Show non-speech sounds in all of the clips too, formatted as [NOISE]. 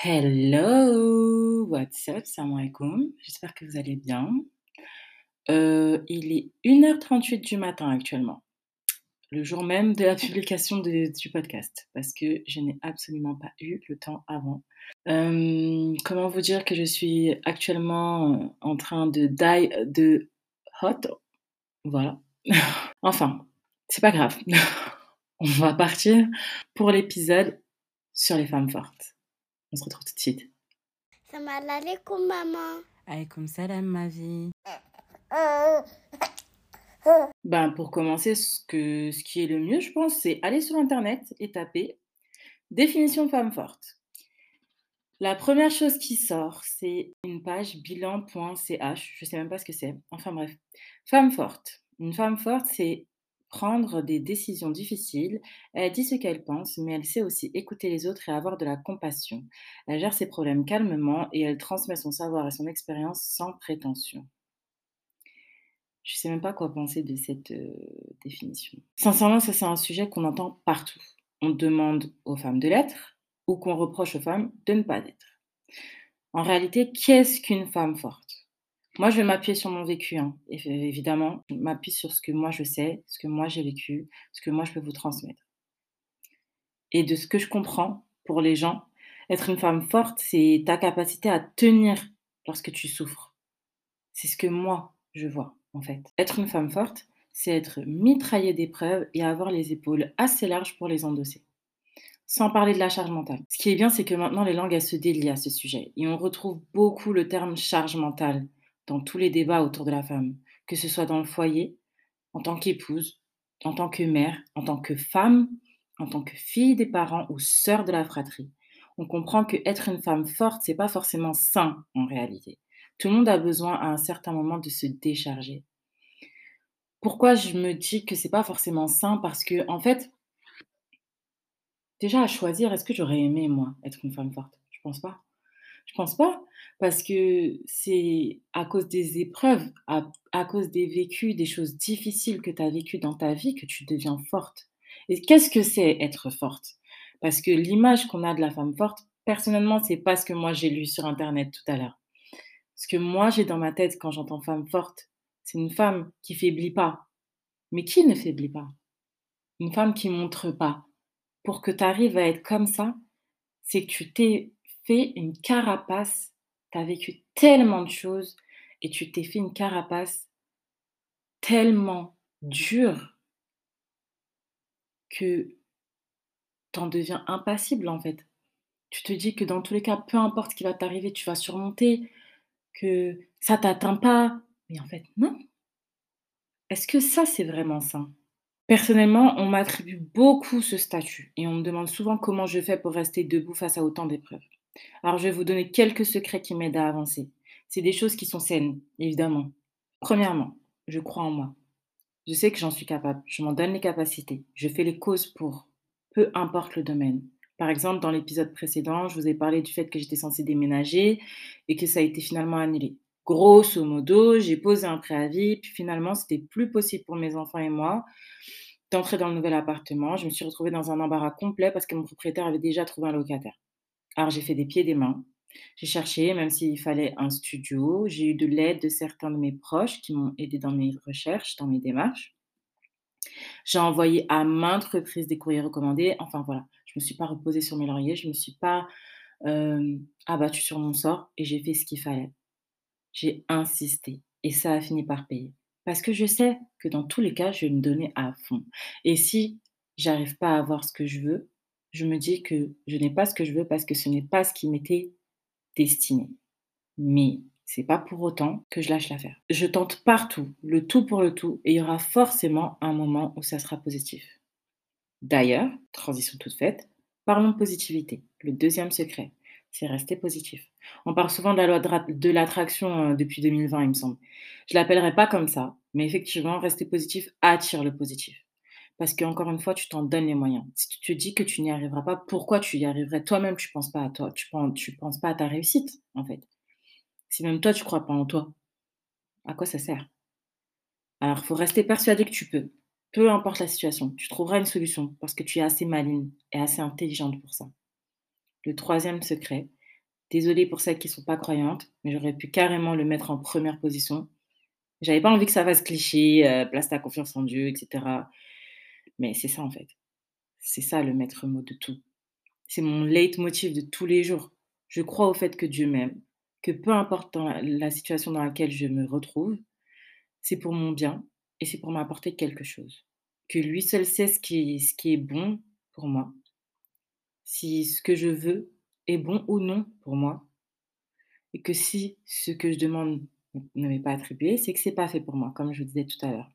Hello, what's up, salam alaikum. J'espère que vous allez bien. Euh, il est 1h38 du matin actuellement, le jour même de la [LAUGHS] publication du podcast, parce que je n'ai absolument pas eu le temps avant. Euh, comment vous dire que je suis actuellement euh, en train de die de hot Voilà. [LAUGHS] enfin, c'est pas grave. [LAUGHS] On va partir pour l'épisode sur les femmes fortes. On se retrouve tout de suite. Salam alaikum, maman. Alaykoum salam, ma vie. Ben, pour commencer, ce, que, ce qui est le mieux, je pense, c'est aller sur Internet et taper définition femme forte. La première chose qui sort, c'est une page bilan.ch. Je sais même pas ce que c'est. Enfin bref. Femme forte. Une femme forte, c'est prendre des décisions difficiles. Elle dit ce qu'elle pense, mais elle sait aussi écouter les autres et avoir de la compassion. Elle gère ses problèmes calmement et elle transmet son savoir et son expérience sans prétention. Je sais même pas quoi penser de cette euh, définition. Sincèrement, ça c'est un sujet qu'on entend partout. On demande aux femmes de l'être ou qu'on reproche aux femmes de ne pas l'être. En réalité, qu'est-ce qu'une femme forte? Moi, je vais m'appuyer sur mon vécu, hein. Évidemment. Je m'appuie sur ce que moi je sais, ce que moi j'ai vécu, ce que moi je peux vous transmettre. Et de ce que je comprends pour les gens, être une femme forte, c'est ta capacité à tenir lorsque tu souffres. C'est ce que moi je vois en fait. Être une femme forte, c'est être mitraillée d'épreuves et avoir les épaules assez larges pour les endosser. Sans parler de la charge mentale. Ce qui est bien, c'est que maintenant les langues elles se délient à ce sujet et on retrouve beaucoup le terme charge mentale dans tous les débats autour de la femme, que ce soit dans le foyer, en tant qu'épouse, en tant que mère, en tant que femme, en tant que fille des parents ou sœur de la fratrie. On comprend que être une femme forte, c'est pas forcément sain en réalité. Tout le monde a besoin à un certain moment de se décharger. Pourquoi je me dis que c'est pas forcément sain? Parce que, en fait, déjà à choisir, est-ce que j'aurais aimé, moi, être une femme forte? Je pense pas. Je pense pas? Parce que c'est à cause des épreuves, à, à cause des vécus, des choses difficiles que tu as vécues dans ta vie que tu deviens forte. Et qu'est-ce que c'est être forte? Parce que l'image qu'on a de la femme forte, personnellement, c'est pas ce que moi j'ai lu sur Internet tout à l'heure. Ce que moi j'ai dans ma tête quand j'entends femme forte, c'est une femme qui faiblit pas. Mais qui ne faiblit pas? Une femme qui montre pas. Pour que tu arrives à être comme ça, c'est que tu t'es fait une carapace, tu as vécu tellement de choses et tu t'es fait une carapace tellement dure que t'en deviens impassible en fait. Tu te dis que dans tous les cas, peu importe ce qui va t'arriver, tu vas surmonter, que ça t'atteint pas. Mais en fait, non. Est-ce que ça, c'est vraiment ça? Personnellement, on m'attribue beaucoup ce statut et on me demande souvent comment je fais pour rester debout face à autant d'épreuves. Alors, je vais vous donner quelques secrets qui m'aident à avancer. C'est des choses qui sont saines, évidemment. Premièrement, je crois en moi. Je sais que j'en suis capable. Je m'en donne les capacités. Je fais les causes pour. Peu importe le domaine. Par exemple, dans l'épisode précédent, je vous ai parlé du fait que j'étais censée déménager et que ça a été finalement annulé. Grosso modo, j'ai posé un préavis, puis finalement, c'était plus possible pour mes enfants et moi d'entrer dans le nouvel appartement. Je me suis retrouvée dans un embarras complet parce que mon propriétaire avait déjà trouvé un locataire. Alors j'ai fait des pieds et des mains. J'ai cherché, même s'il fallait un studio. J'ai eu de l'aide de certains de mes proches qui m'ont aidé dans mes recherches, dans mes démarches. J'ai envoyé à maintes reprises des courriers recommandés. Enfin voilà, je ne me suis pas reposée sur mes lauriers, je ne me suis pas euh, abattue sur mon sort et j'ai fait ce qu'il fallait. J'ai insisté et ça a fini par payer. Parce que je sais que dans tous les cas, je vais me donner à fond. Et si j'arrive pas à avoir ce que je veux, je me dis que je n'ai pas ce que je veux parce que ce n'est pas ce qui m'était destiné. Mais c'est pas pour autant que je lâche l'affaire. Je tente partout, le tout pour le tout, et il y aura forcément un moment où ça sera positif. D'ailleurs, transition toute faite, parlons de positivité. Le deuxième secret, c'est rester positif. On parle souvent de la loi de l'attraction euh, depuis 2020, il me semble. Je l'appellerai pas comme ça, mais effectivement, rester positif attire le positif. Parce qu'encore une fois, tu t'en donnes les moyens. Si tu te dis que tu n'y arriveras pas, pourquoi tu y arriverais Toi-même, tu ne penses pas à toi, tu tu penses pas à ta réussite, en fait. Si même toi, tu crois pas en toi, à quoi ça sert? Alors, il faut rester persuadé que tu peux. Peu importe la situation, tu trouveras une solution parce que tu es assez maligne et assez intelligente pour ça. Le troisième secret, Désolée pour celles qui sont pas croyantes, mais j'aurais pu carrément le mettre en première position. J'avais pas envie que ça fasse cliché, heu, place ta confiance en Dieu et cetera. Mais c'est ça en fait. C'est ça le maître mot de tout. C'est mon leitmotiv de tous les jours. Je crois au fait que Dieu m'aime, que peu importe la situation dans laquelle je me retrouve, c'est pour mon bien et c'est pour m'apporter quelque chose. Que lui seul sait ce qui est ce qui est bon pour moi. Si ce que je veux est bon ou non pour moi et que si ce que je demande ne m'est pas attribué, c'est que c'est pas fait pour moi, comme je vous disais tout à l'heure.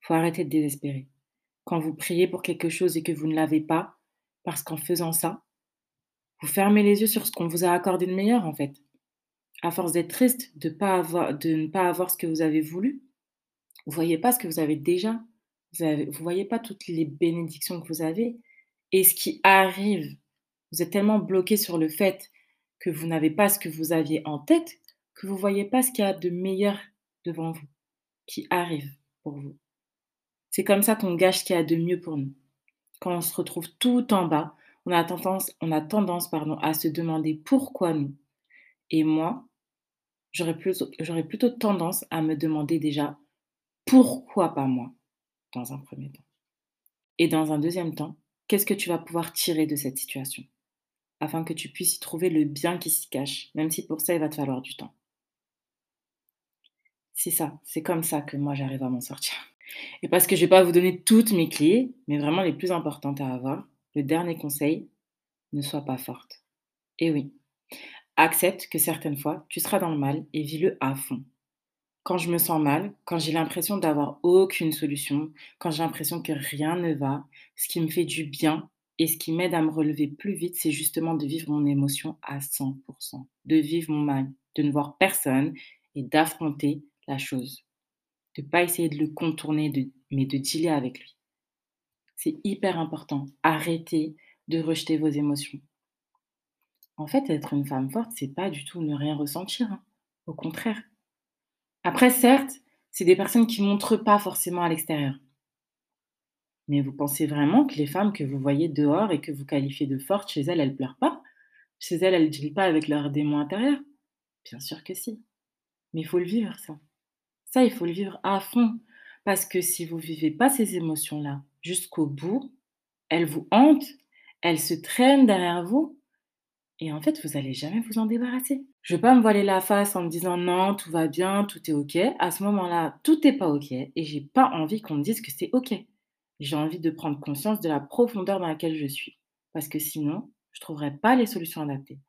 Faut arrêter de désespérer. Quand vous priez pour quelque chose et que vous ne l'avez pas, parce qu'en faisant ça, vous fermez les yeux sur ce qu'on vous a accordé de meilleur en fait. À force d'être triste de ne pas avoir ce que vous avez voulu, vous voyez pas ce que vous avez déjà. Vous vous voyez pas toutes les bénédictions que vous avez et ce qui arrive. Vous êtes tellement bloqué sur le fait que vous n'avez pas ce que vous aviez en tête, que vous voyez pas ce qu'il y a de meilleur devant vous, qui arrive pour vous. C'est comme ça qu'on gâche ce qu'il y a de mieux pour nous. Quand on se retrouve tout en bas, on a tendance, on a tendance pardon, à se demander pourquoi nous. Et moi, j'aurais plutôt, j'aurais plutôt tendance à me demander déjà pourquoi pas moi, dans un premier temps. Et dans un deuxième temps, qu'est-ce que tu vas pouvoir tirer de cette situation afin que tu puisses y trouver le bien qui s'y cache, même si pour ça, il va te falloir du temps. C'est ça, c'est comme ça que moi j'arrive à m'en sortir. Et parce que je vais pas vous donner toutes mes clés, mais vraiment les plus importantes à avoir, le dernier conseil, ne sois pas forte. Et oui, accepte que certaines fois, tu seras dans le mal et vis-le à fond. Quand je me sens mal, quand j'ai l'impression d'avoir aucune solution, quand j'ai l'impression que rien ne va, ce qui me fait du bien et ce qui m'aide à me relever plus vite, c'est justement de vivre mon émotion à 100%, de vivre mon mal, de ne voir personne et d'affronter la chose. De pas essayer de le contourner, mais de dealer avec lui. C'est hyper important. Arrêtez de rejeter vos émotions. En fait, être une femme forte, c'est pas du tout ne rien ressentir. hein. Au contraire. Après, certes, c'est des personnes qui montrent pas forcément à l'extérieur. Mais vous pensez vraiment que les femmes que vous voyez dehors et que vous qualifiez de fortes, chez elles, elles pleurent pas? Chez elles, elles ne pas avec leurs démons intérieurs? Bien sûr que si. Mais il faut le vivre, ça. Ça, il faut le vivre à fond. Parce que si vous vivez pas ces émotions-là jusqu'au bout, elles vous hantent, elles se traînent derrière vous, et en fait, vous allez jamais vous en débarrasser. Je veux pas me voiler la face en me disant non, tout va bien, tout est ok. À ce moment-là, tout est pas ok, et j'ai pas envie qu'on me dise que c'est ok. J'ai envie de prendre conscience de la profondeur dans laquelle je suis, parce que sinon, je trouverais pas les solutions adaptées.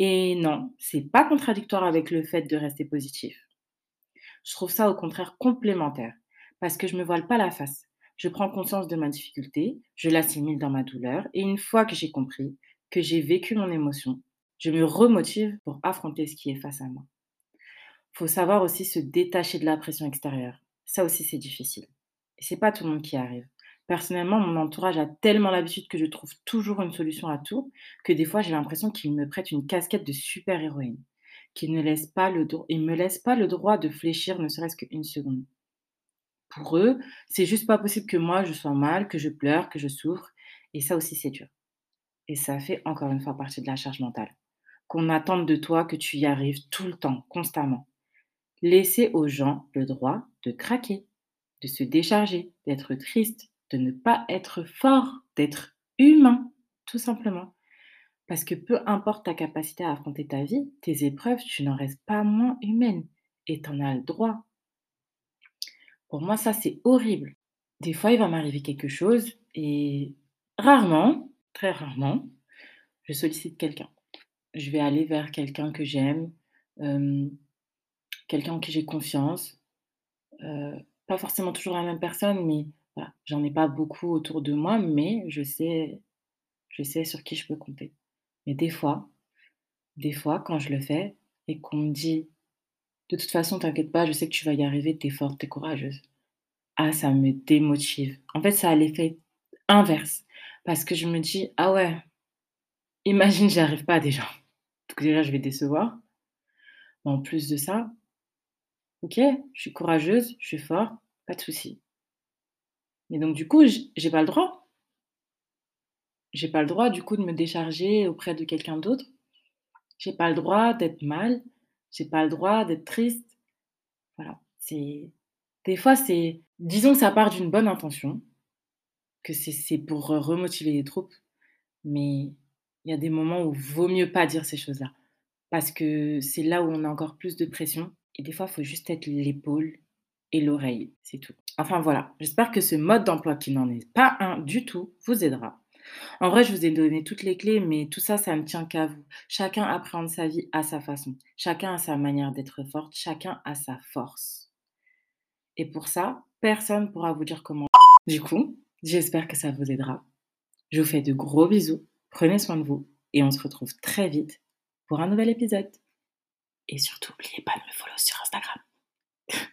Et non, c'est pas contradictoire avec le fait de rester positif. Je trouve ça au contraire complémentaire, parce que je me voile pas la face. Je prends conscience de ma difficulté, je l'assimile dans ma douleur, et une fois que j'ai compris, que j'ai vécu mon émotion, je me remotive pour affronter ce qui est face à moi. Faut savoir aussi se détacher de la pression extérieure. Ça aussi, c'est difficile. Et c'est pas tout le monde qui arrive. Personnellement, mon entourage a tellement l'habitude que je trouve toujours une solution à tout, que des fois, j'ai l'impression qu'ils me prêtent une casquette de super-héroïne, qu'ils ne laissent pas le me laissent pas le droit de fléchir ne serait-ce qu'une seconde. Pour eux, c'est juste pas possible que moi je sois mal, que je pleure, que je souffre, et ça aussi c'est dur. Et ça fait encore une fois partie de la charge mentale. Qu'on attende de toi que tu y arrives tout le temps, constamment. Laisser aux gens le droit de craquer, de se décharger, d'être triste, de ne pas être fort, d'être humain, tout simplement. Parce que peu importe ta capacité à affronter ta vie, tes épreuves, tu n'en restes pas moins humaine. Et t'en as le droit. Pour moi, ça, c'est horrible. Des fois, il va m'arriver quelque chose et rarement, très rarement, je sollicite quelqu'un. Je vais aller vers quelqu'un que j'aime, quelqu'un en qui j'ai confiance. pas forcément toujours la même personne, mais j'en ai pas beaucoup autour de moi, mais je sais, je sais sur qui je peux compter. Mais des fois, des fois, quand je le fais et qu'on me dit, de toute façon, t'inquiète pas, je sais que tu vas y arriver, t'es forte, t'es courageuse. Ah, ça me démotive. En fait, ça a l'effet inverse. Parce que je me dis, ah ouais, imagine, j'y arrive pas déjà. Donc déjà, je vais décevoir. Mais en plus de ça, ok, je suis courageuse, je suis forte, pas de souci. Mais donc, du coup, j'ai pas le droit. J'ai pas le droit, du coup, de me décharger auprès de quelqu'un d'autre. J'ai pas le droit d'être mal, j'ai pas le droit d'être triste. Voilà, c'est des fois, c'est disons que ça part d'une bonne intention, que c'est pour, remotiver les troupes, mais il y a des moments où vaut mieux pas dire ces choses-là. Parce que c'est là où on a encore plus de pression et des fois, il faut juste être l'épaule et l'oreille, c'est tout. Enfin voilà, j'espère que ce mode d'emploi qui n'en est pas un du tout vous aidera. En vrai, je vous ai donné toutes les clés, mais tout ça, ça ne tient qu'à vous. Chacun appréhende sa vie à sa façon. Chacun a sa manière d'être forte, chacun a sa force. Et pour ça, personne ne pourra vous dire comment. Du coup, j'espère que ça vous aidera. Je vous fais de gros bisous, prenez soin de vous et on se retrouve très vite pour un nouvel épisode. Et surtout, n'oubliez pas de me follow sur Instagram. [LAUGHS]